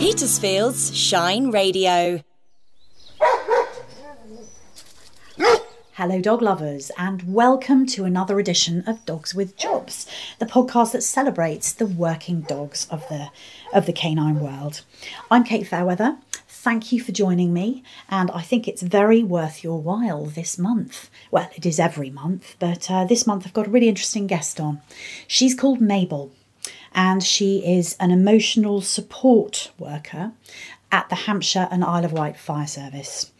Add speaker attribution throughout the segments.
Speaker 1: Petersfield's Shine Radio.
Speaker 2: Hello, dog lovers, and welcome to another edition of Dogs with Jobs, the podcast that celebrates the working dogs of the of the canine world. I'm Kate Fairweather. Thank you for joining me, and I think it's very worth your while this month. Well, it is every month, but uh, this month I've got a really interesting guest on. She's called Mabel, and she is an emotional support worker at the Hampshire and Isle of Wight Fire Service.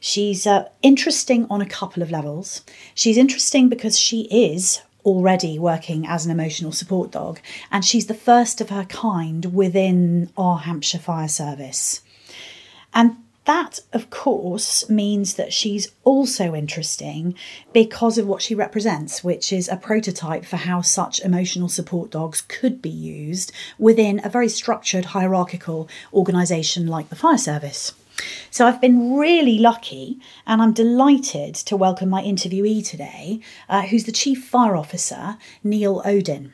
Speaker 2: She's uh, interesting on a couple of levels. She's interesting because she is already working as an emotional support dog, and she's the first of her kind within our Hampshire Fire Service. And that, of course, means that she's also interesting because of what she represents, which is a prototype for how such emotional support dogs could be used within a very structured, hierarchical organisation like the fire service. So I've been really lucky and I'm delighted to welcome my interviewee today, uh, who's the Chief Fire Officer, Neil Odin.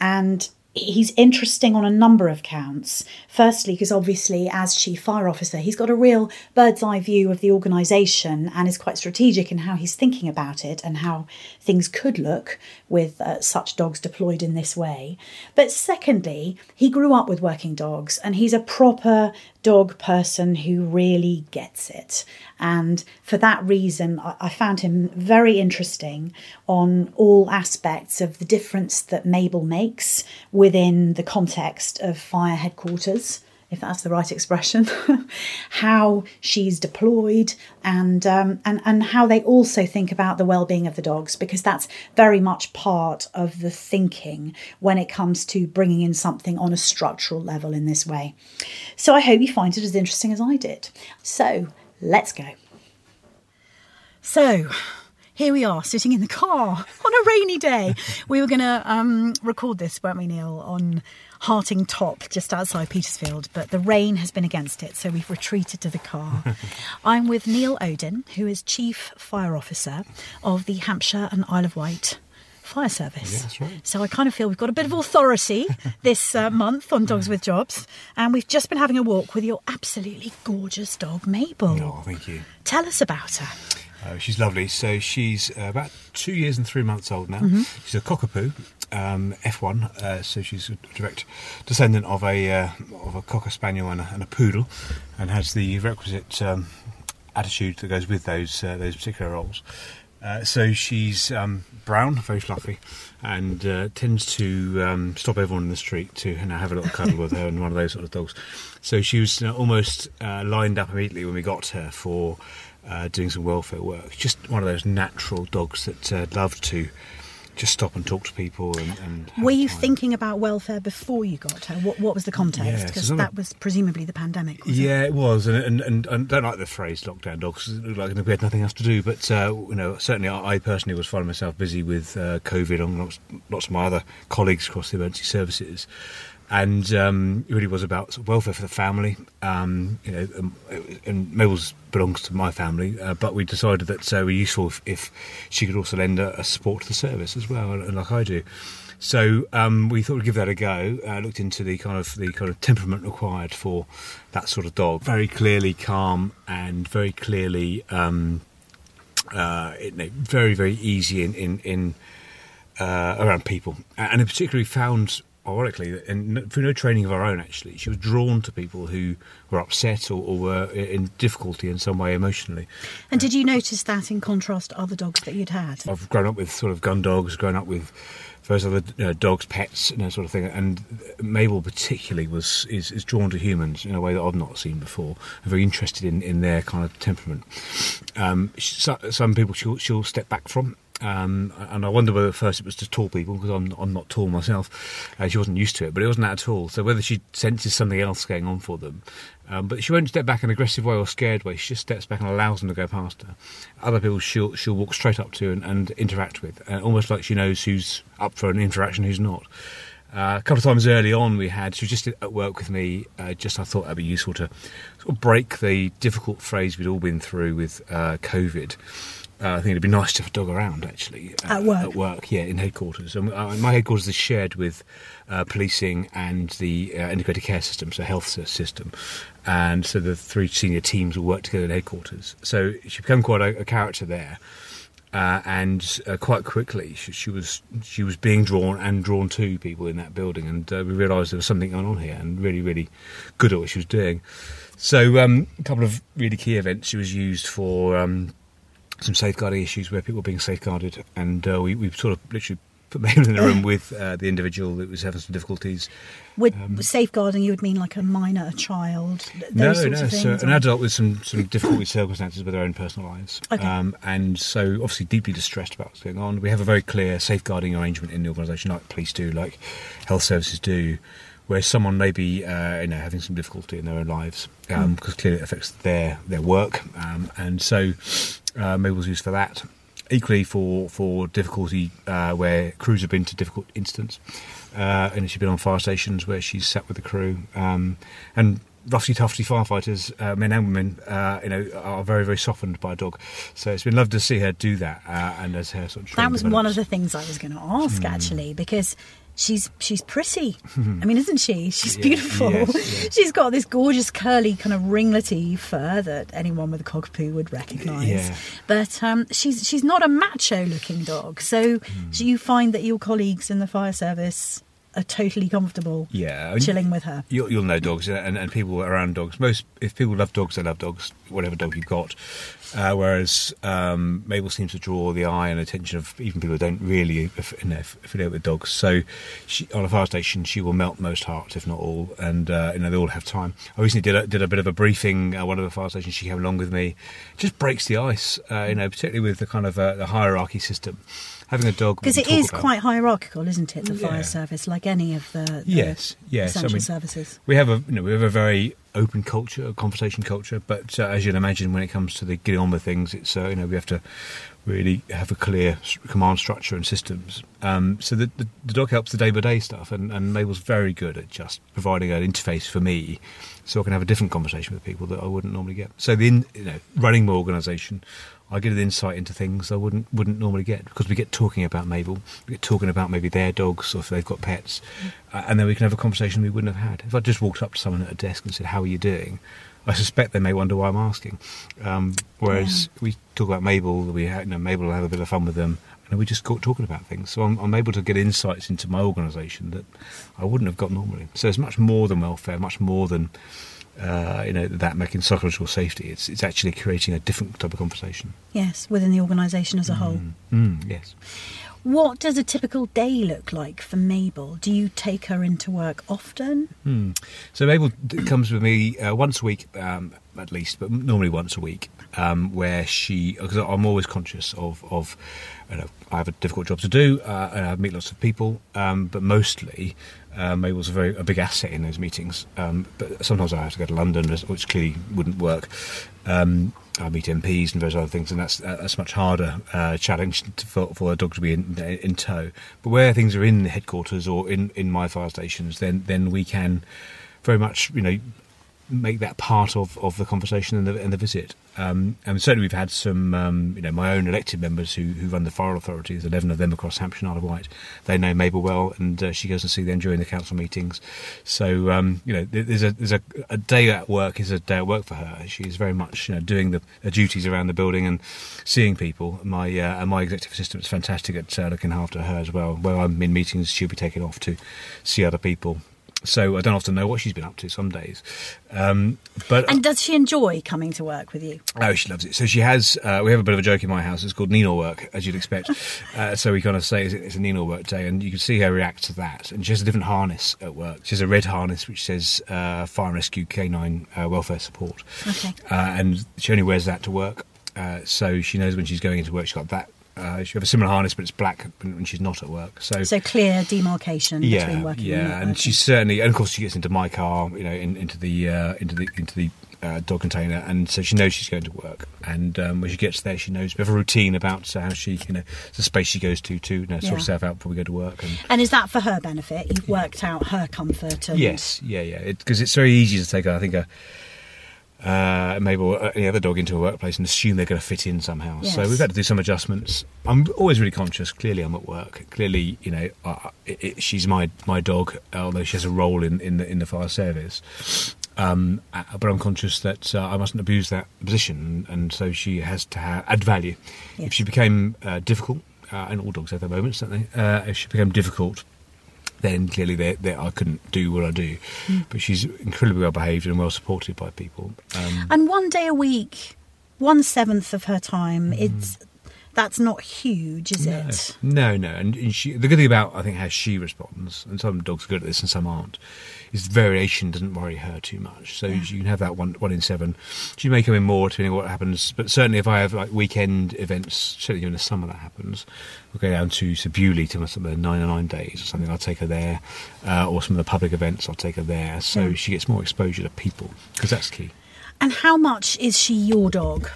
Speaker 2: And he's interesting on a number of counts. Firstly, because obviously, as chief fire officer, he's got a real bird's eye view of the organisation and is quite strategic in how he's thinking about it and how things could look with uh, such dogs deployed in this way. But secondly, he grew up with working dogs and he's a proper dog person who really gets it. And for that reason, I found him very interesting on all aspects of the difference that Mabel makes within the context of fire headquarters if that's the right expression, how she's deployed, and um, and and how they also think about the well-being of the dogs, because that's very much part of the thinking when it comes to bringing in something on a structural level in this way. So I hope you find it as interesting as I did. So let's go. So here we are sitting in the car on a rainy day. We were going to um, record this, weren't we, Neil, on Harting Top, just outside Petersfield, but the rain has been against it, so we've retreated to the car. I'm with Neil Odin, who is Chief Fire Officer of the Hampshire and Isle of Wight Fire Service.
Speaker 3: Yeah, right.
Speaker 2: So I kind of feel we've got a bit of authority this uh, month on Dogs with Jobs, and we've just been having a walk with your absolutely gorgeous dog, Mabel.
Speaker 3: Oh, thank you.
Speaker 2: Tell us about her.
Speaker 3: Uh, she's lovely. So she's uh, about two years and three months old now.
Speaker 2: Mm-hmm.
Speaker 3: She's a cockapoo, um, F1. Uh, so she's a direct descendant of a uh, of a cocker spaniel and a, and a poodle, and has the requisite um, attitude that goes with those uh, those particular roles. Uh, so she's um, brown, very fluffy, and uh, tends to um, stop everyone in the street to you know, have a little cuddle with her, and one of those sort of dogs. So she was you know, almost uh, lined up immediately when we got her for uh, doing some welfare work. Just one of those natural dogs that uh, love to just stop and talk to people. And, and
Speaker 2: Were you
Speaker 3: time.
Speaker 2: thinking about welfare before you got her? What, what was the context? Because
Speaker 3: some of-
Speaker 2: that was presumably the pandemic. Was it?
Speaker 3: Yeah, it was, and, and and I don't like the phrase "lockdown dogs." It looked like we had nothing else to do, but uh, you know, certainly I, I personally was finding myself busy with uh, COVID and lots, lots of my other colleagues across the emergency services, and um, it really was about sort of welfare for the family. Um, you know, um, and Mabel's belongs to my family, uh, but we decided that so it would be useful if, if she could also lend a, a support to the service as well, and like I do. So um, we thought we'd give that a go. Uh, looked into the kind of the kind of temperament required for that sort of dog. Very clearly calm and very clearly, um, uh, it, very very easy in in, in uh, around people, and in particular, we found ironically, in, through no training of our own, actually, she was drawn to people who were upset or, or were in difficulty in some way emotionally.
Speaker 2: And did you notice that in contrast to other dogs that you'd had?
Speaker 3: I've grown up with sort of gun dogs, grown up with various other uh, dogs, pets, and that sort of thing. And Mabel particularly was is, is drawn to humans in a way that I've not seen before. I'm very interested in, in their kind of temperament. Um, sh- so, some people she'll, she'll step back from. Um, and I wonder whether at first it was just tall people because I'm, I'm not tall myself. Uh, she wasn't used to it, but it wasn't that at all. So whether she senses something else going on for them, um, but she won't step back in an aggressive way or scared way. She just steps back and allows them to go past her. Other people she'll she'll walk straight up to and, and interact with, uh, almost like she knows who's up for an interaction, who's not. Uh, a couple of times early on, we had she was just at work with me. Uh, just I thought that'd be useful to sort of break the difficult phase we'd all been through with uh, COVID. Uh, I think it'd be nice to have a dog around actually uh,
Speaker 2: At work?
Speaker 3: At work, yeah, in headquarters. And uh, my headquarters is shared with uh, policing and the uh, integrated care system, so health system, and so the three senior teams will work together in headquarters. So she became quite a, a character there. Uh, and uh, quite quickly, she, she was she was being drawn and drawn to people in that building, and uh, we realised there was something going on here, and really, really good at what she was doing. So, um, a couple of really key events. She was used for um, some safeguarding issues where people were being safeguarded, and uh, we, we sort of literally put Mabel in a room with uh, the individual that was having some difficulties.
Speaker 2: With safeguarding, you would mean like a minor, a child,
Speaker 3: Um, no, no, so an adult with some some difficult circumstances with their own personal lives,
Speaker 2: Okay.
Speaker 3: um, and so obviously deeply distressed about what's going on. We have a very clear safeguarding arrangement in the organisation, like police do, like health services do, where someone may be uh, you know having some difficulty in their own lives because clearly it affects their their work, um, and so uh, Mabel's used for that. Equally for for difficulty uh, where crews have been to difficult incidents, uh, and she's been on fire stations where she's sat with the crew, um, and roughly tufty firefighters, uh, men and women, uh, you know, are very very softened by a dog. So it's been lovely to see her do that, uh, and as her sort of
Speaker 2: that was one of the things I was going to ask
Speaker 3: Hmm.
Speaker 2: actually because she's she's pretty. I mean, isn't she? She's
Speaker 3: Yeah,
Speaker 2: beautiful.
Speaker 3: yes, yes.
Speaker 2: She's got this gorgeous curly kind of ringlety fur that anyone with a cockapoo would recognise.
Speaker 3: Yeah.
Speaker 2: But um, she's she's not a macho looking dog. So do you find that your colleagues in the fire service are totally comfortable
Speaker 3: Yeah,
Speaker 2: chilling with her?
Speaker 3: You'll, you'll know dogs, and, and people around dogs. Most, if people love dogs, they love dogs, whatever dog you've got. Uh, whereas um, Mabel seems to draw the eye and attention of even people who don't really you know, aff- affiliate with dogs. So, she, on a fire station, she will melt most hearts, if not all, and uh, you know they all have time. I recently did a, did a bit of a briefing. Uh, one of the fire stations, she came along with me. Just breaks the ice, uh, you know, particularly with the kind of uh, the hierarchy system. Having a dog
Speaker 2: Because it is
Speaker 3: about-
Speaker 2: quite hierarchical, isn't it? The fire service, like any of the, the
Speaker 3: Yes, yes. I
Speaker 2: essential
Speaker 3: mean,
Speaker 2: services.
Speaker 3: We have a you know we have a very open culture, conversation culture, but uh, as you'd imagine, when it comes to the getting on with things, it's uh, you know we have to really have a clear command structure and systems. Um, so the, the the dog helps the day by day stuff, and, and Mabel's very good at just providing an interface for me, so I can have a different conversation with people that I wouldn't normally get. So the you know running my organisation. I get an insight into things I wouldn't wouldn't normally get because we get talking about Mabel, we get talking about maybe their dogs or if they've got pets, uh, and then we can have a conversation we wouldn't have had. If I just walked up to someone at a desk and said, "How are you doing?" I suspect they may wonder why I'm asking. Um, whereas we talk about Mabel, we you know, Mabel will have a bit of fun with them, and we just got talking about things. So I'm, I'm able to get insights into my organisation that I wouldn't have got normally. So it's much more than welfare, much more than uh, you know that making psychological safety. It's it's actually creating a different type of conversation.
Speaker 2: Yes, within the organisation as a whole.
Speaker 3: Mm, yes.
Speaker 2: What does a typical day look like for Mabel? Do you take her into work often?
Speaker 3: Hmm. So Mabel comes with me uh, once a week, um, at least, but normally once a week, um, where she because I'm always conscious of of you know I have a difficult job to do uh, and I meet lots of people, um, but mostly. Uh, Mabel's a very a big asset in those meetings, um, but sometimes I have to go to London, which clearly wouldn't work. Um, I meet MPs and various other things, and that's that's much harder uh, challenge for, for a dog to be in, in tow. But where things are in the headquarters or in, in my fire stations, then then we can very much you know make that part of, of the conversation and the, and the visit. Um, and certainly we've had some, um, you know, my own elected members who, who run the fire authorities, 11 of them across Hampshire and Isle of Wight. They know Mabel well and uh, she goes and see them during the council meetings. So, um, you know, there's a, there's a, a day at work is a day at work for her. She's very much, you know, doing the, the duties around the building and seeing people. My, uh, and my executive assistant is fantastic at uh, looking after her as well. Where I'm in meetings, she'll be taken off to see other people. So I don't often know what she's been up to some days. Um, but
Speaker 2: And does she enjoy coming to work with you?
Speaker 3: Oh, she loves it. So she has. Uh, we have a bit of a joke in my house. It's called Nino work, as you'd expect. uh, so we kind of say it's, a Nino work day, and you can see her react to that. And she has a different harness at work. She has a red harness which says uh, Fire and Rescue Canine uh, Welfare Support,
Speaker 2: Okay.
Speaker 3: uh, and she only wears that to work. Uh, so she knows when she's going into work, she's got that Uh, she have a similar harness, but it's black when she's not at work. So,
Speaker 2: So clear demarcation
Speaker 3: yeah,
Speaker 2: between working
Speaker 3: yeah,
Speaker 2: and
Speaker 3: and she's certainly, and of course, she gets into my car, you know, in, into the uh, into the into the uh, dog container, and so she knows she's going to work. And um, when she gets there, she knows we have a routine about uh, how she, you know, the space she goes to to you know, sort
Speaker 2: Yeah.
Speaker 3: herself out before we go to work. And
Speaker 2: And is that for her benefit? You've worked out her comfort and
Speaker 3: yes, yeah, yeah, because it's very easy to take, I think, a. Uh, maybe any other dog into a workplace and assume they're going to fit in somehow. So we've had to do some adjustments. I'm always really conscious. Clearly, I'm at work. Clearly, you know, uh, it, it, she's my my dog, although she has a role in, in the in the fire service. Um, uh, but I'm conscious that uh, I mustn't abuse that position, and so she has to ha- add value.
Speaker 2: Yes.
Speaker 3: If she became uh, difficult, uh, and all dogs have their moments, don't they? Uh, if she became difficult, then clearly they, I couldn't do what I do.
Speaker 2: Hmm.
Speaker 3: But she's incredibly well behaved and well supported by people. Um,
Speaker 2: And one day a week, one seventh of her time,
Speaker 3: Mm.
Speaker 2: it's that's not huge, is
Speaker 3: no,
Speaker 2: it?
Speaker 3: no, no. And, she, the good thing about I think how she responds, and some dogs are good at this and some aren't, is variation doesn't worry her too much. So
Speaker 2: Yeah.
Speaker 3: you can have that one one in seven. She may come in more depending on what happens, but certainly if I have like weekend events, certainly in the summer that happens, we'll go down to Sebuli to some of the nine or nine days or something. I'll take her there, uh, or some of the public events. I'll take her there, so
Speaker 2: Yeah.
Speaker 3: she gets more exposure to people because that's key.
Speaker 2: And how much is she your dog?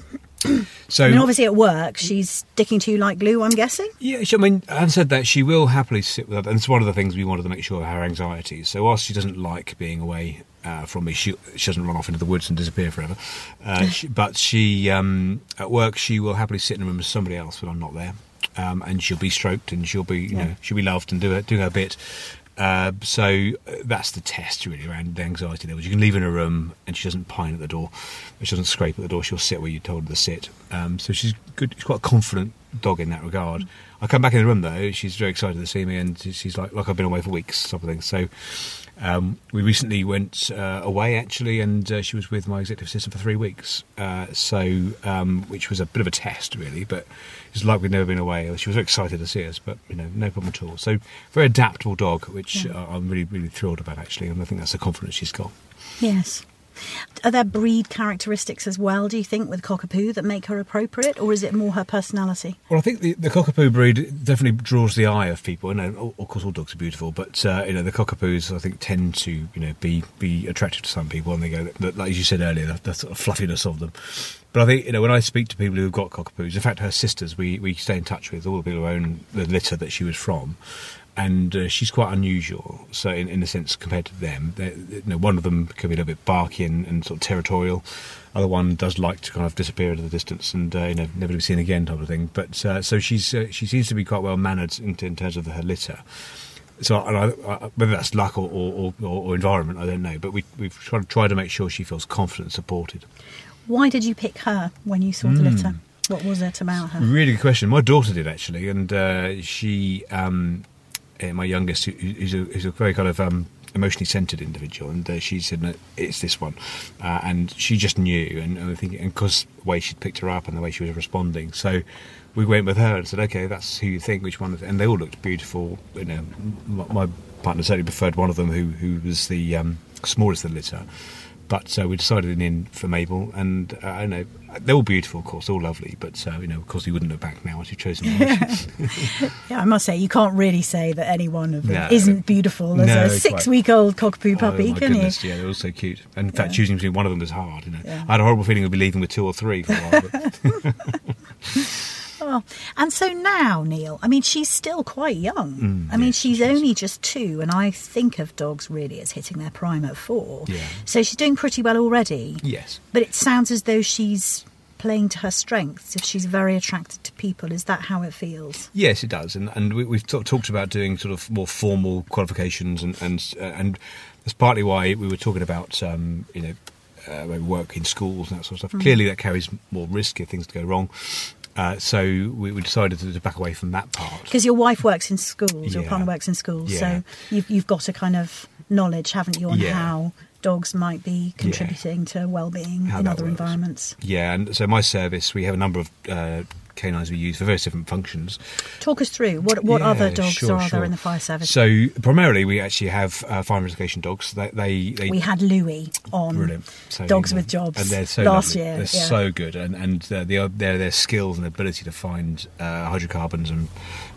Speaker 3: So
Speaker 2: I mean, obviously at work, she's sticking to you like glue. I'm guessing.
Speaker 3: Yeah, she, I mean, having said that, she will happily sit with us, and it's one of the things we wanted to make sure of her anxiety. So whilst she doesn't like being away uh, from me, she she doesn't run off into the woods and disappear forever. Uh, she, but she um, at work, she will happily sit in a room with somebody else when I'm not there, um, and she'll be stroked and she'll be you
Speaker 2: Yeah.
Speaker 3: know she'll be loved and do her do her bit. Uh, so that's the test really around the anxiety levels. You can leave in a room and she doesn't pine at the door, she doesn't scrape at the door. She'll sit where you told her to sit. Um, so she's good. She's quite confident dog in that regard. I come back in the room though. She's very excited to see me, and she's like, like I've been away for weeks, sort of thing. So um, we recently went uh, away actually, and uh, she was with my executive assistant for three weeks. Uh, so um, which was a bit of a test really, but it's like we'd never been away. She was very excited to see us, but you know, no problem at all. So very adaptable dog, which
Speaker 2: Yeah.
Speaker 3: uh, I'm really really thrilled about actually, and I think that's the confidence she's got.
Speaker 2: Yes. Are there breed characteristics as well? Do you think with cockapoo that make her appropriate, or is it more her personality?
Speaker 3: Well, I think the, the cockapoo breed definitely draws the eye of people. You know, of- course, all dogs are beautiful, but uh, you know, the cockapoos I think tend to you know be be attractive to some people, and they go like as you said earlier, the, the sort of fluffiness of them. But I think you know when I speak to people who've got cockapoos, in fact, her sisters, we we stay in touch with all the people who own the litter that she was from. And uh, she's quite unusual, so in, in a sense compared to them, you know, one of them can be a little bit barky and, and sort of territorial. Other one does like to kind of disappear into the distance and uh, you know never to be seen again type of thing. But uh, so she's uh, she seems to be quite well mannered in, in terms of her litter. So and I, I, whether that's luck or, or, or, or environment, I don't know. But we we've tried, tried to make sure she feels confident, and supported.
Speaker 2: Why did you pick her when you saw the
Speaker 3: Hmm.
Speaker 2: litter? What was it about her?
Speaker 3: Really good question. My daughter did actually, and uh, she, um, uh, my youngest, who- who's a, who's a very kind of um, emotionally centered individual, and uh, she said, no, "It's this one," uh, and she just knew, and, and I think, and because the way she'd picked her up and the way she was responding, so we went with her and said, "Okay, that's who you think. Which one?" And they all looked beautiful. You know, my, my partner certainly preferred one of them, who who was the um, smallest of the litter. But uh, we decided in the end for Mabel, and uh, I know they're all beautiful, of course, all lovely. But uh, you know, of course, we wouldn't look back now as you've chosen.
Speaker 2: Yeah, I must say you can't really say that any one of them
Speaker 3: No.
Speaker 2: isn't beautiful as
Speaker 3: No,
Speaker 2: a six-week-old cockapoo
Speaker 3: Oh,
Speaker 2: puppy,
Speaker 3: my
Speaker 2: can
Speaker 3: goodness,
Speaker 2: you?
Speaker 3: yeah, they're all so cute. And in fact,
Speaker 2: Yeah.
Speaker 3: choosing between one of them was hard. You know,
Speaker 2: Yeah.
Speaker 3: I had a horrible feeling be leaving with two or three for a while.
Speaker 2: Oh, and so now, Neil, I mean, she's still quite young.
Speaker 3: Mm,
Speaker 2: I mean,
Speaker 3: yes,
Speaker 2: she's
Speaker 3: she
Speaker 2: only just two, and I think of dogs really as hitting their prime at four.
Speaker 3: Yeah.
Speaker 2: So she's doing pretty well already.
Speaker 3: yes,
Speaker 2: But it sounds as though she's playing to her strengths. If she's very attracted to people, is that how it feels?
Speaker 3: yes, it does. And and we, we've talk, talked about doing sort of more formal qualifications, and and uh, and that's partly why we were talking about um, you know uh, maybe work in schools and that sort of stuff. Clearly, that carries more risk if things go wrong. Uh, so we, we decided to, to back away from that part.
Speaker 2: Because your wife works in schools, your partner works in schools,
Speaker 3: Yeah.
Speaker 2: so you've, you've got a kind of knowledge, haven't you, on
Speaker 3: Yeah.
Speaker 2: how dogs might be contributing to well-being
Speaker 3: How
Speaker 2: in other
Speaker 3: works.
Speaker 2: environments.
Speaker 3: Yeah, and so my service, we have a number of uh, canines we use for various different functions.
Speaker 2: Talk us through what what
Speaker 3: Yeah,
Speaker 2: other dogs
Speaker 3: sure,
Speaker 2: are there in the fire service?
Speaker 3: So primarily, we actually have uh, fire investigation dogs. They, they, they
Speaker 2: we had Louis on.
Speaker 3: So,
Speaker 2: Dogs
Speaker 3: you know,
Speaker 2: with Jobs
Speaker 3: and they're so
Speaker 2: last
Speaker 3: lovely.
Speaker 2: year.
Speaker 3: They're
Speaker 2: yeah.
Speaker 3: so good, and and uh, their their their skills and ability to find uh, hydrocarbons and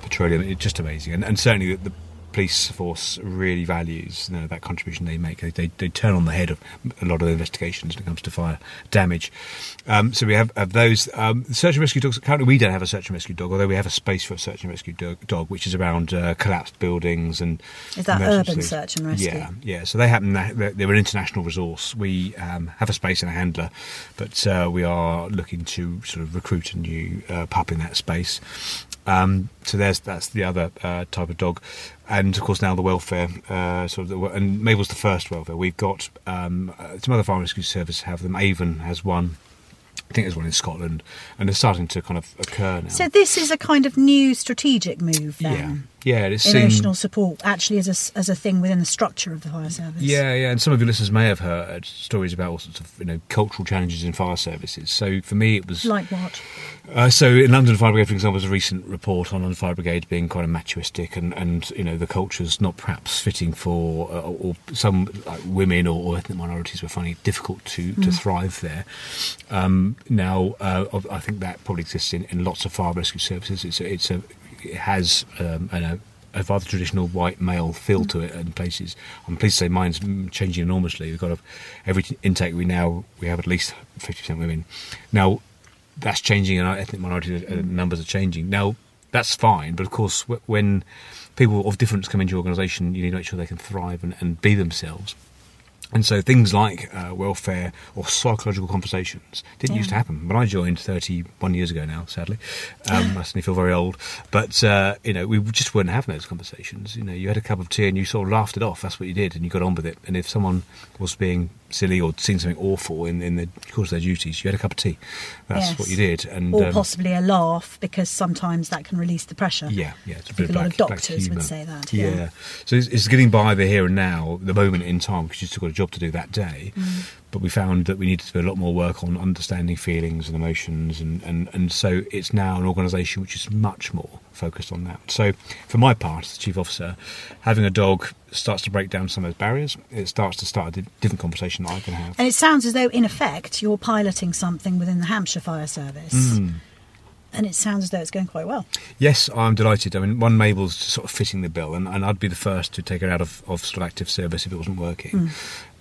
Speaker 3: petroleum it's just amazing. And, and certainly the, the police force really values you know, that contribution they make. They, they they turn on the head of a lot of investigations when it comes to fire damage. Um, so we have, have those um, search and rescue dogs. Currently, we don't have a search and rescue dog, although we have a space for a search and rescue dog, dog which is around uh, collapsed buildings and
Speaker 2: Is that urban search and rescue?
Speaker 3: Yeah, yeah. So they happen. They're they're an international resource. We um, have a space and a handler, but uh, we are looking to sort of recruit a new uh, pup in that space. Um, so there's that's the other uh, type of dog, and of course now the welfare uh, sort of the, and Mabel's the first welfare. We've got um, uh, some other fire and rescue services have them. Avon has one. I think there's one in Scotland, and they're starting to kind of occur now.
Speaker 2: So this is a kind of new strategic move then.
Speaker 3: yeah. Seen-
Speaker 2: Emotional support actually as a, as a thing within the structure of the fire service.
Speaker 3: Yeah, yeah, and some of your listeners may have heard stories about all sorts of you know cultural challenges in fire services. So for me, it was
Speaker 2: Like what?
Speaker 3: uh, so in London Fire Brigade, for example, was a recent report on London Fire Brigade being quite a machoistic and, and you know the culture's not perhaps fitting for uh, or some like women or, or ethnic minorities were finding it difficult to, to thrive there. Um, now uh, I think that probably exists in, in lots of fire rescue services. It's a, it's a has um, a, a rather traditional white male feel to it in places. I'm pleased to say mine's changing enormously. We've got a, every intake we now we have at least 50% women. Now that's changing and our ethnic minority uh, numbers are changing. Now that's fine, but of course when people of difference come into your organisation, you need to make sure they can thrive and, and be themselves. And so things like uh, welfare or psychological conversations didn't used to happen. When I joined 31 years ago now, sadly, um, I suddenly feel very old. But, uh, you know, we just weren't having those conversations. You know, you had a cup of tea and you sort of laughed it off. That's what you did and you got on with it. And if someone was being silly or seeing something awful in, in the course of their duties, you had a cup of tea. That's
Speaker 2: Yes.
Speaker 3: what you did. And
Speaker 2: Or
Speaker 3: um,
Speaker 2: possibly a laugh because sometimes that can release the pressure.
Speaker 3: yeah, yeah. It's a bit
Speaker 2: a lot of doctors would say that,
Speaker 3: Yeah.
Speaker 2: yeah.
Speaker 3: So it's, it's getting by the here and now, the moment in time, because you've still got a job to do that day.
Speaker 2: Mm.
Speaker 3: But we found that we needed to do a lot more work on understanding feelings and emotions, and, and, and so it's now an organisation which is much more focused on that. So, for my part, as the chief officer, having a dog starts to break down some of those barriers. It starts to start a different conversation that I can have.
Speaker 2: And it sounds as though, in effect, you're piloting something within the Hampshire Fire Service.
Speaker 3: Hmm.
Speaker 2: And it sounds as though it's going quite well.
Speaker 3: Yes, I'm delighted. I mean, one Mabel's sort of fitting the bill, and, and I'd be the first to take her out of, of sort of active service if it wasn't working. Hmm.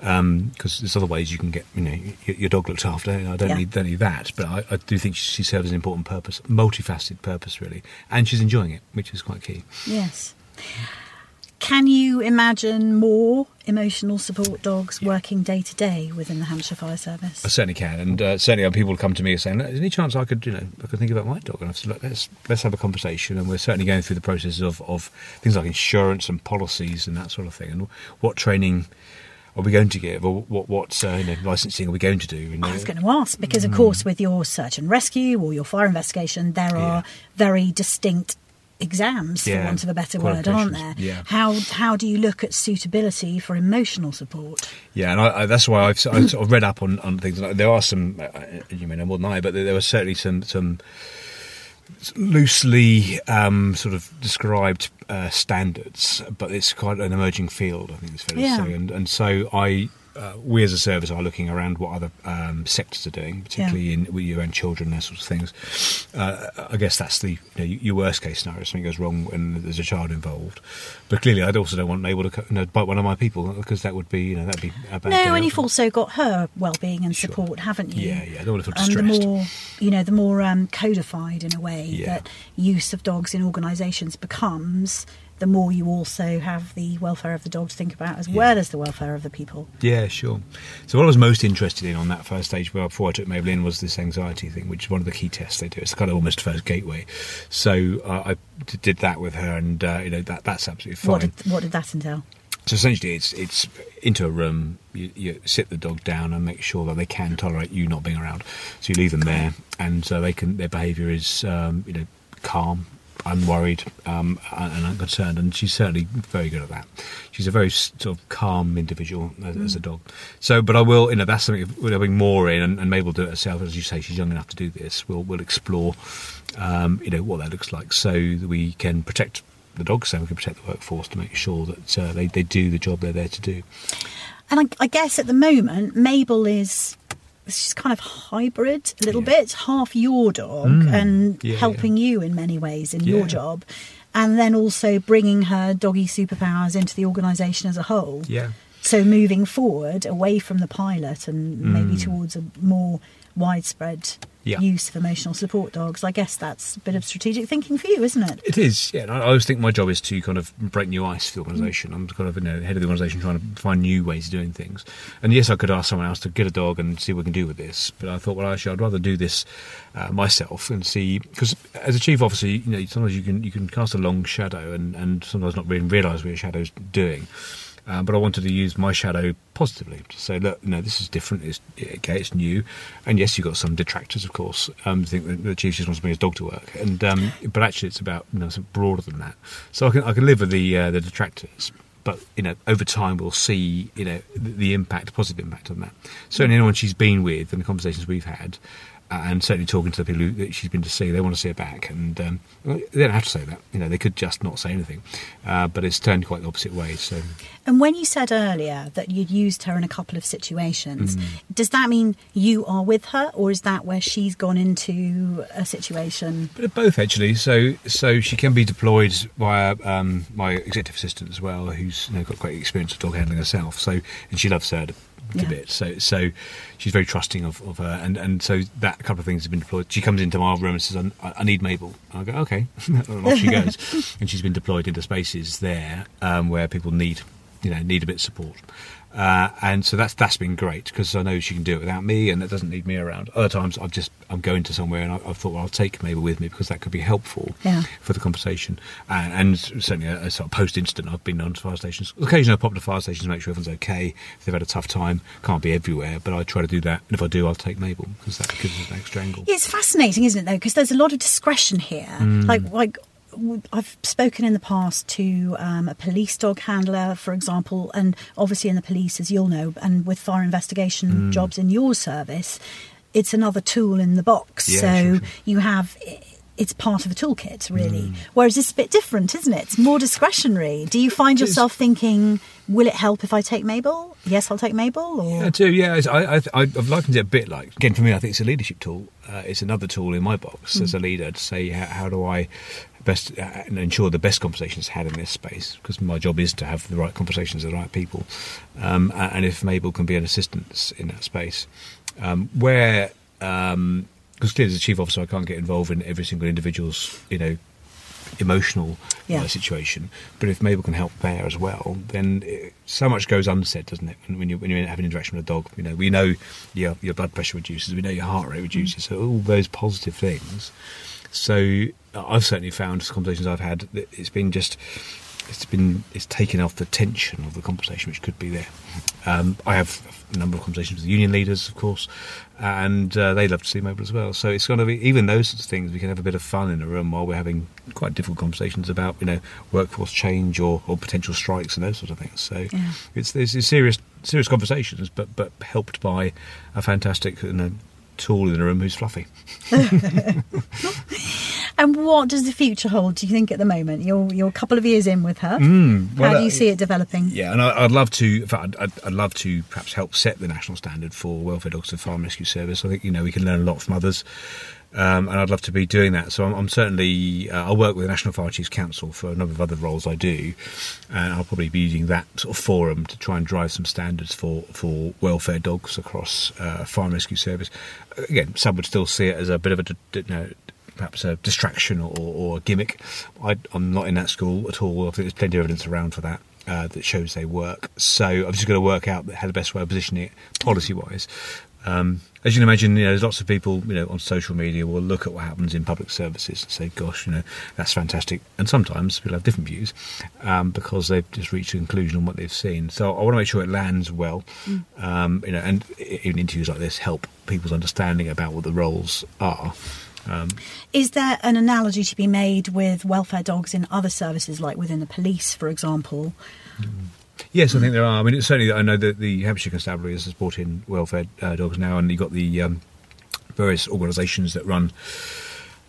Speaker 3: Um, because there's other ways you can get, you know, your, your dog looked after. I don't
Speaker 2: Yeah.
Speaker 3: need don't need that, but I, I do think she serves an important purpose, multifaceted purpose, really, and she's enjoying it, which is quite key.
Speaker 2: Yes. Can you imagine more emotional support dogs working day to day within the Hampshire Fire Service?
Speaker 3: I certainly can, and uh, certainly people come to me saying, "Is there any chance I could, you know, I could think about my dog?" And I've said, Look, "Let's let's have a conversation." And we're certainly going through the process of, of things like insurance and policies and that sort of thing, and what training are we going to give, or what what uh, you know, licensing are we going to do? You know?
Speaker 2: I was going to ask because, of course, with your search and rescue or your fire investigation, there are
Speaker 3: Yeah.
Speaker 2: very distinct exams, for want of a better word, aren't there?
Speaker 3: yeah.
Speaker 2: How how do you look at suitability for emotional support?
Speaker 3: Yeah, and I, I, that's why I've, I've sort of read up on, on things. There are some, uh, you may know more than I, but there, there were certainly some some loosely um, sort of described uh, standards, but it's quite an emerging field. I think it's fair
Speaker 2: Yeah.
Speaker 3: to say, and and so I. Uh, we as a service are looking around what other um, sectors are doing, particularly in with and children, and those sorts of things. Uh, I guess that's the you know, your worst case scenario. Something goes wrong and there's a child involved. But clearly, I'd also don't want Mabel to you know, bite one of my people because that would be you know that'd be a bad
Speaker 2: No, and you've also got her well-being and
Speaker 3: Sure.
Speaker 2: support, haven't you?
Speaker 3: Yeah, yeah, I don't want to feel
Speaker 2: And the more, you know, the more um, codified in a way
Speaker 3: Yeah.
Speaker 2: that use of dogs in organisations becomes, the more you also have the welfare of the dog to think about as
Speaker 3: Yeah.
Speaker 2: well as the welfare of the people.
Speaker 3: Yeah, sure. So what I was most interested in on that first stage, well, before I took Mabel in, was this anxiety thing, which is one of the key tests they do. It's kind of almost first gateway. So uh, I did that with her, and uh, you know that that's absolutely fine.
Speaker 2: What did, what did that entail?
Speaker 3: So essentially, it's it's into a room. You, you sit the dog down and make sure that they can tolerate you not being around. So you leave them there, and so they can their behaviour is um, you know calm, I'm worried um, and I'm concerned, and she's certainly very good at that. She's a very sort of calm individual as, as a dog. So, but I will, you know, that's something we'll bring more in, and, and Mabel do it herself. As you say, she's young enough to do this. We'll we'll explore, um, you know, what that looks like, so that we can protect the dogs, so we can protect the workforce to make sure that uh, they they do the job they're there to do.
Speaker 2: And I, I guess at the moment, Mabel is she's kind of hybrid a little
Speaker 3: Yeah.
Speaker 2: bit, half your dog
Speaker 3: Mm,
Speaker 2: and
Speaker 3: yeah,
Speaker 2: helping you in many ways in your job, and then also bringing her doggy superpowers into the organisation as a whole.
Speaker 3: Yeah.
Speaker 2: So moving forward away from the pilot and maybe
Speaker 3: Mm.
Speaker 2: towards a more widespread
Speaker 3: Yeah.
Speaker 2: use of emotional support dogs, I guess that's a bit of strategic thinking for you, isn't it?
Speaker 3: It is, yeah. I always think my job is to kind of break new ice for the organisation. I'm kind of you know, head of the organisation trying to find new ways of doing things. And yes, I could ask someone else to get a dog and see what we can do with this. But I thought, well, actually, I'd rather do this uh, myself and see because as a chief officer, you know, sometimes you can you can cast a long shadow and and sometimes not really realise what your shadow's doing. Um, but I wanted to use my shadow positively to say, look, no, this is different. It's okay, it's new, and yes, you've got some detractors, of course. Um, think that the chief just wants to bring his dog to work, and um, but actually, it's about you know broader than that. So I can I can live with the uh, the detractors, but you know, over time, we'll see you know the impact, positive impact on that. Certainly, anyone she's been with and the conversations we've had. And certainly talking to the people who, that she's been to see, they want to see her back, and um, they don't have to say that. You know, they could just not say anything, uh, but it's turned quite the opposite way. So
Speaker 2: And when you said earlier that you'd used her in a couple of situations,
Speaker 3: Mm.
Speaker 2: does that mean you are with her, or is that where she's gone into a situation?
Speaker 3: But both actually. So so she can be deployed via um, my executive assistant as well, who's you know, got great experience of dog handling herself. So and she loves her a
Speaker 2: Yeah.
Speaker 3: bit. So so she's very trusting of, of her, and and so that couple of things have been deployed. She comes into my room and says, "I, I need Mabel." I go, "Okay," and off she goes, and she's been deployed into spaces there um, where people need you know need a bit of support. Uh, and so that's that's been great because I know she can do it without me, and it doesn't need me around. Other times, I've just I'm going to somewhere, and I, I thought well, I'll take Mabel with me because that could be helpful
Speaker 2: Yeah.
Speaker 3: for the conversation. And, and certainly, a, a sort of post incident, I've been on to fire stations. Occasionally, I pop to fire stations to make sure everyone's okay. If they've had a tough time, can't be everywhere, but I try to do that. And if I do, I'll take Mabel because that gives us an extra angle.
Speaker 2: It's fascinating, isn't it, though? Because there's a lot of discretion here.
Speaker 3: Mm.
Speaker 2: Like, like I've spoken in the past to um, a police dog handler, for example, and obviously in the police, as you'll know, and with fire investigation
Speaker 3: Mm.
Speaker 2: jobs in your service, it's another tool in the box.
Speaker 3: Yeah,
Speaker 2: so
Speaker 3: sure, sure.
Speaker 2: you have. It's part of a toolkit, really.
Speaker 3: Mm.
Speaker 2: Whereas this is a bit different, isn't it? It's more discretionary. Do you find yourself thinking, "Will it help if I take Mabel? Yes, I'll take Mabel." Or
Speaker 3: I do, yeah. I, I, I've likened it a bit like, again, for me, I think it's a leadership tool. Uh, it's another tool in my box as a leader to say, how, how do I best uh, ensure the best conversations had in this space? Because my job is to have the right conversations with the right people. Um, and if Mabel can be an assistance in that space, um, where, um, because clearly as a chief officer, I can't get involved in every single individual's, you know, emotional
Speaker 2: Yeah.
Speaker 3: uh, situation. But if Mabel can help there as well, then it, so much goes unsaid, doesn't it? When, when you when you have an interaction with a dog, you know, we know your your blood pressure reduces, we know your heart rate reduces, so all those positive things. So I've certainly found conversations I've had that it's been just. It's been it's taken off the tension of the conversation which could be there. Um, I have a number of conversations with the union leaders, of course, and uh, they love to see Mabel as well. So it's going to be even those sorts of things. We can have a bit of fun in a room while we're having quite difficult conversations about you know workforce change or, or potential strikes and those sort of things. So
Speaker 2: Yeah.
Speaker 3: it's these serious serious conversations, but but helped by a fantastic you know, tool in the room who's fluffy.
Speaker 2: And what does the future hold? Do you think at the moment you're you're a couple of years in with her?
Speaker 3: Mm, well,
Speaker 2: How do you
Speaker 3: uh,
Speaker 2: see it developing?
Speaker 3: Yeah, and I, I'd love to. I'd, I'd, I'd love to perhaps help set the national standard for welfare dogs and fire rescue service. I think you know we can learn a lot from others, um, and I'd love to be doing that. So I'm, I'm certainly. Uh, I'll work with the National Fire Chiefs Council for a number of other roles I do, and I'll probably be using that sort of forum to try and drive some standards for for welfare dogs across uh, fire rescue service. Again, some would still see it as a bit of a you know, perhaps a distraction or, or a gimmick. I, I'm not in that school at all. I think there's plenty of evidence around for that. Uh, that shows they work. So I've just got to work out how the best way of positioning it policy-wise. Um, as you can imagine, you know, there's lots of people, you know, on social media will look at what happens in public services and say, "Gosh, you know, that's fantastic." And sometimes people have different views um, because they've just reached a conclusion on what they've seen. So I want to make sure it lands well, um, you know, and even interviews like this help people's understanding about what the roles are.
Speaker 2: Is there an analogy to be made with welfare dogs in other services, like within the police, for example?
Speaker 3: Yes, I think there are. I mean, it's certainly I know that the Hampshire Constabulary has brought in welfare uh, dogs now, and you've got the um, various organisations that run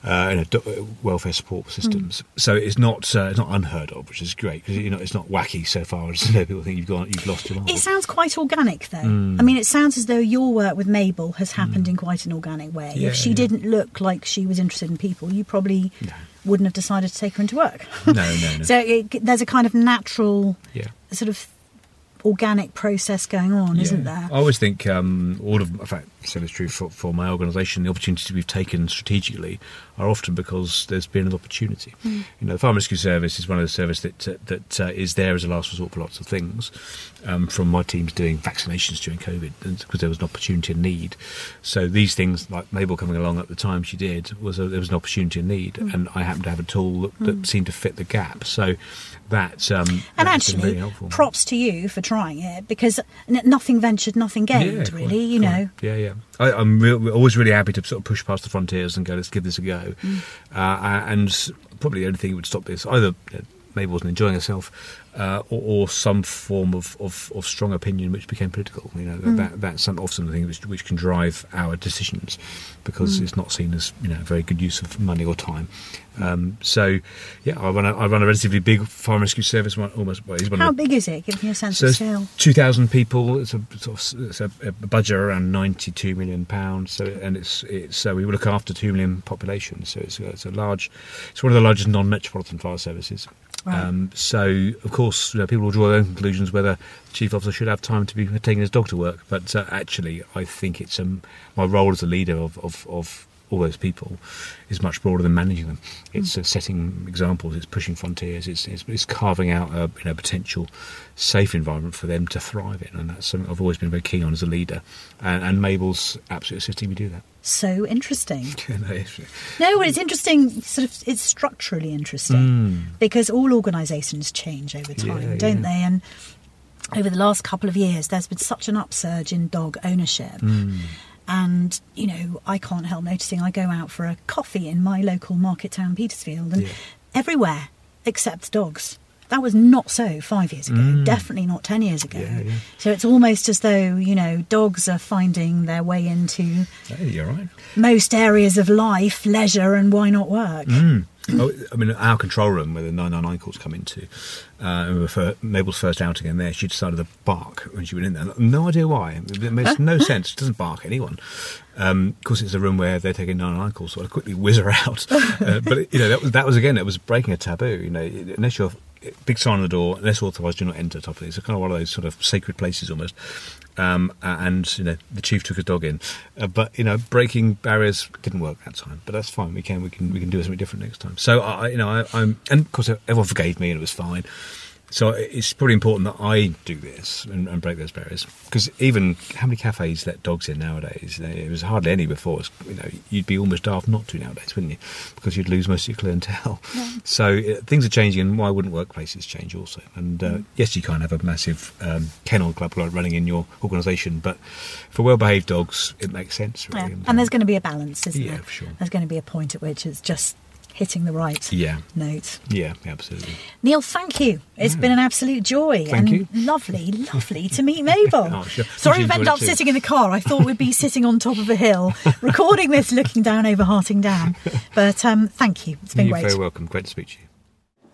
Speaker 3: uh, you know, do- welfare support systems. So it's not uh, it's not unheard of, which is great because you know it's not wacky so far as you know, people think you've gone you've lost your mind.
Speaker 2: It sounds quite organic, though.
Speaker 3: Hmm.
Speaker 2: I mean, it sounds as though your work with Mabel has happened in quite an organic way.
Speaker 3: Yeah,
Speaker 2: if she
Speaker 3: yeah.
Speaker 2: didn't look like she was interested in people, you probably
Speaker 3: No.
Speaker 2: wouldn't have decided to take her into work.
Speaker 3: no, no, no.
Speaker 2: so it, there's a kind of natural
Speaker 3: yeah.
Speaker 2: sort of organic process going on, isn't there?
Speaker 3: I always think um, all of, in fact, so it's true for, for my organisation. The opportunities we've taken strategically are often because there's been an opportunity.
Speaker 2: Hmm.
Speaker 3: You know, the Fire Rescue Service is one of the services that uh, that uh, is there as a last resort for lots of things. Um, from my teams doing vaccinations during COVID because there was an opportunity and need. So these things, like Mabel coming along at the time she did, was a, there was an opportunity and need,
Speaker 2: Hmm.
Speaker 3: and I happened to have a tool that, that seemed to fit the gap. So that um,
Speaker 2: And actually, props to you for trying it because n- nothing ventured, nothing gained,
Speaker 3: Yeah,
Speaker 2: really,
Speaker 3: quite,
Speaker 2: you
Speaker 3: quite.
Speaker 2: know.
Speaker 3: Yeah, yeah. I, I'm real, always really happy to sort of push past the frontiers and go, let's give this a go.
Speaker 2: Mm.
Speaker 3: Uh, and probably the only thing that would stop this, either Mabel wasn't enjoying herself, uh, or, or some form of, of, of strong opinion which became political. You know,
Speaker 2: Mm.
Speaker 3: that, that's some, often the thing which, which can drive our decisions because
Speaker 2: Mm.
Speaker 3: it's not seen as you know a very good use of money or time. Um, so, yeah, I run a, I run a relatively big fire rescue service. One, almost, well,
Speaker 2: How
Speaker 3: of
Speaker 2: big is it? Give me a sense
Speaker 3: so
Speaker 2: of scale.
Speaker 3: 2,000 people. It's a sort of it's a, a budget around 92 million pounds. So and it's it's so we look after two million population. So it's it's a large. It's one of the largest non-metropolitan fire services.
Speaker 2: Right.
Speaker 3: Um, so of course, you know, people will draw their own conclusions whether the chief officer should have time to be taking his dog to work. But uh, actually, I think it's um, my role as a leader of, of, of all those people is much broader than managing them. It's uh, setting examples. It's pushing frontiers. It's, it's, it's carving out a you know, potential safe environment for them to thrive in, and that's something I've always been very keen on as a leader. And, and Mabel's absolutely assisting me do that.
Speaker 2: So interesting.
Speaker 3: It's-
Speaker 2: No, well, it's interesting. Sort of, it's structurally interesting because all organisations change over time.
Speaker 3: Yeah,
Speaker 2: don't
Speaker 3: yeah.
Speaker 2: they? And over the last couple of years, there's been such an upsurge in dog ownership.
Speaker 3: Hmm.
Speaker 2: And you know, I can't help noticing. I go out for a coffee in my local market town, Petersfield, and
Speaker 3: Yeah.
Speaker 2: everywhere except dogs. That was not so five years ago. Mm. Definitely not ten years ago.
Speaker 3: Yeah, yeah.
Speaker 2: So it's almost as though you know dogs are finding their way into
Speaker 3: you're right.
Speaker 2: most areas of life, leisure, and why not work?
Speaker 3: Oh, I mean, our control room where the 999 calls come into, uh, and we Mabel's first outing in there, she decided to bark when she went in there. No idea why. It makes no sense. She doesn't bark anyone. Um, of course, it's a room where they're taking 999 calls, so I quickly whiz her out. uh, but, you know, that was, that was, again, it was breaking a taboo. You know, unless you're, big sign on the door, unless authorised, do not enter type of thing. It's kind of one of those sort of sacred places almost. Um, and you know the chief took his dog in, uh, but you know breaking barriers didn't work that time. But that's fine. We can we can we can do something different next time. So I you know I, I'm and of course everyone forgave me and it was fine. So it's pretty important that I do this and, and break those barriers because even how many cafes let dogs in nowadays? There was hardly any before. It's, You know, you'd be almost daft not to nowadays, wouldn't you? Because you'd lose most of your clientele. So uh, things are changing, and why wouldn't workplaces change also? And uh, yes, you can't have a massive um, kennel club running in your organisation, but for well-behaved dogs, it makes sense.
Speaker 2: Yeah.
Speaker 3: Really.
Speaker 2: And there's going to be a balance, isn't
Speaker 3: Yeah,
Speaker 2: there?
Speaker 3: for sure.
Speaker 2: There's going to be a point at which it's just hitting the right
Speaker 3: yeah,
Speaker 2: note.
Speaker 3: yeah, absolutely.
Speaker 2: Neil, thank you. It's been an absolute joy.
Speaker 3: Thank
Speaker 2: and
Speaker 3: you.
Speaker 2: lovely, lovely to meet Mabel.
Speaker 3: Oh, sure.
Speaker 2: Sorry we've ended up
Speaker 3: too.
Speaker 2: sitting in the car. I thought we'd be sitting on top of a hill, recording this looking down over Harting Down. But um, thank you. It's been
Speaker 3: You're
Speaker 2: great.
Speaker 3: very welcome. Great to speak to you.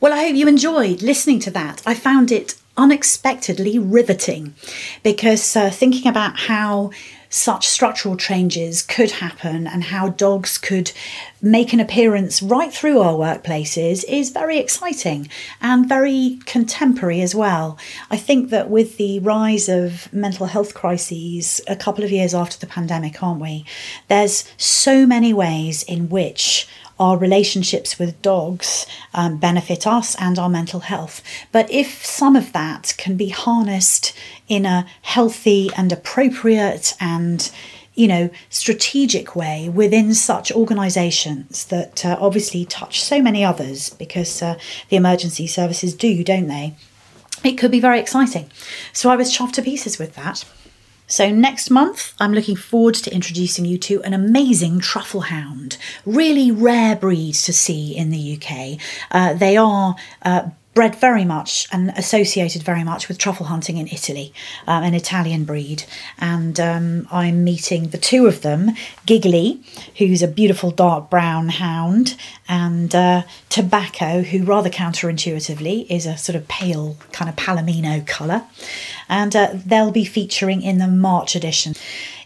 Speaker 2: Well, I hope you enjoyed listening to that. I found it unexpectedly riveting because uh, thinking about how such structural changes could happen and how dogs could make an appearance right through our workplaces is very exciting and very contemporary as well. I think that with the rise of mental health crises a couple of years after the pandemic, aren't we? There's so many ways in which our relationships with dogs um, benefit us and our mental health. But if some of that can be harnessed in a healthy and appropriate and you know, strategic way within such organisations that uh, obviously touch so many others because uh, the emergency services do, don't they? It could be very exciting. So I was chuffed to pieces with that. So, next month, I'm looking forward to introducing you to an amazing truffle hound. Really rare breed to see in the UK. Uh, they are uh, bred very much and associated very much with truffle hunting in Italy, um, an Italian breed. And um, I'm meeting the two of them Giggly, who's a beautiful dark brown hound, and uh, Tobacco, who rather counterintuitively is a sort of pale kind of palomino colour. And uh, they'll be featuring in the March edition.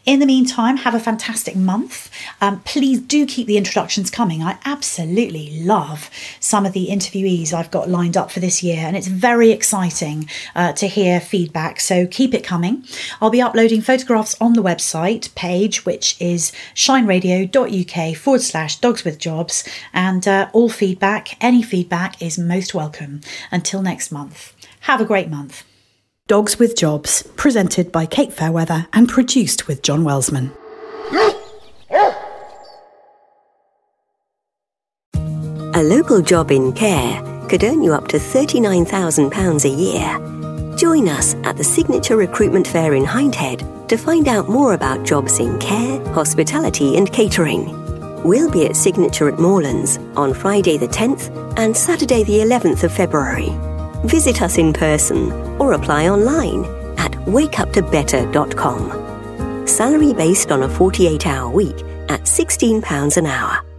Speaker 2: In the meantime, have a fantastic month. Um, please do keep the introductions coming. I absolutely love some of the interviewees I've got lined up for this year, and it's very exciting uh, to hear feedback. So keep it coming. I'll be uploading photographs on the website page, which is shineradio.uk forward slash dogs with jobs, and uh, all feedback, any feedback is most welcome. Until next month, have a great month. Dogs with Jobs, presented by Kate Fairweather and produced with John Welsman.
Speaker 4: A local job in care could earn you up to £39,000 a year. Join us at the Signature Recruitment Fair in Hindhead to find out more about jobs in care, hospitality, and catering. We'll be at Signature at Moorlands on Friday the 10th and Saturday the 11th of February. Visit us in person or apply online at wakeuptobetter.com. Salary based on a 48 hour week at £16 an hour.